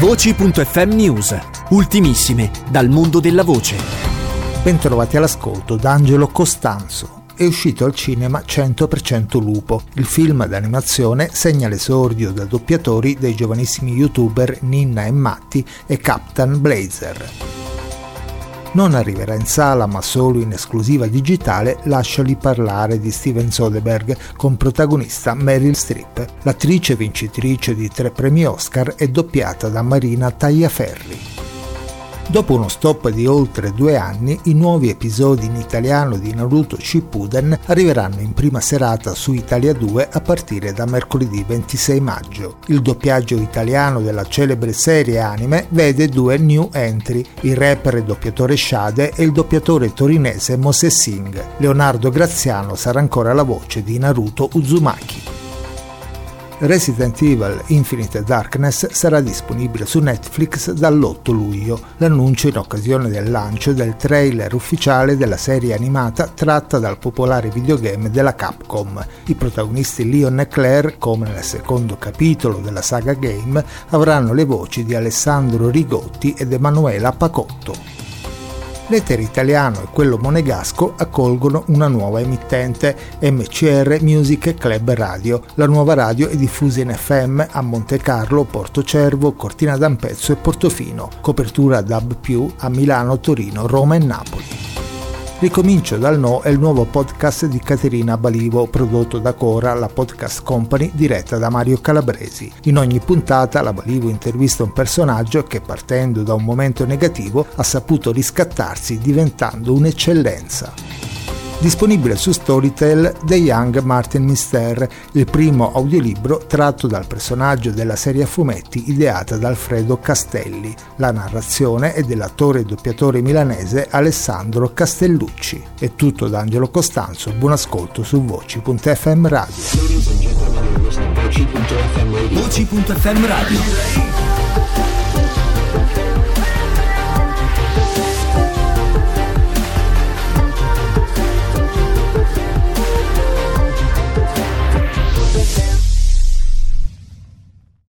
Voci.fm News, ultimissime dal mondo della voce. Bentrovati all'ascolto da Angelo Costanzo. È uscito al cinema 100% Lupo. Il film d'animazione segna l'esordio da doppiatori dei giovanissimi youtuber Ninna e Matti e Captain Blazer non arriverà in sala ma solo in esclusiva digitale Lasciali parlare di Steven Soderbergh con protagonista Meryl Streep. L'attrice vincitrice di tre premi Oscar è doppiata da Marina Tagliaferri. Dopo uno stop di oltre due anni, i nuovi episodi in italiano di Naruto Shippuden arriveranno in prima serata su Italia 2 a partire da mercoledì 26 maggio. Il doppiaggio italiano della celebre serie anime vede due new entry, il rapper e doppiatore Shade e il doppiatore torinese Moses Singh. Leonardo Graziano sarà ancora la voce di Naruto Uzumaki. Resident Evil Infinite Darkness sarà disponibile su Netflix dall'8 luglio, l'annuncio in occasione del lancio del trailer ufficiale della serie animata tratta dal popolare videogame della Capcom. I protagonisti Leon e Claire, come nel secondo capitolo della saga game, avranno le voci di Alessandro Rigotti ed Emanuela Pacotto l'etere italiano e quello monegasco accolgono una nuova emittente, MCR Music Club Radio. La nuova radio è diffusa in FM a Monte Carlo, Porto Cervo, Cortina d'Ampezzo e Portofino, copertura DAB+, a Milano, Torino, Roma e Napoli. Ricomincio dal no è il nuovo podcast di Caterina Balivo, prodotto da Cora, la podcast company diretta da Mario Calabresi. In ogni puntata la Balivo intervista un personaggio che partendo da un momento negativo ha saputo riscattarsi diventando un'eccellenza disponibile su Storytel The Young Martin Mister, il primo audiolibro tratto dal personaggio della serie a fumetti ideata da Alfredo Castelli. La narrazione è dell'attore e doppiatore milanese Alessandro Castellucci. È tutto da Angelo Costanzo, buon ascolto su voci.fm radio. Voci.fm radio.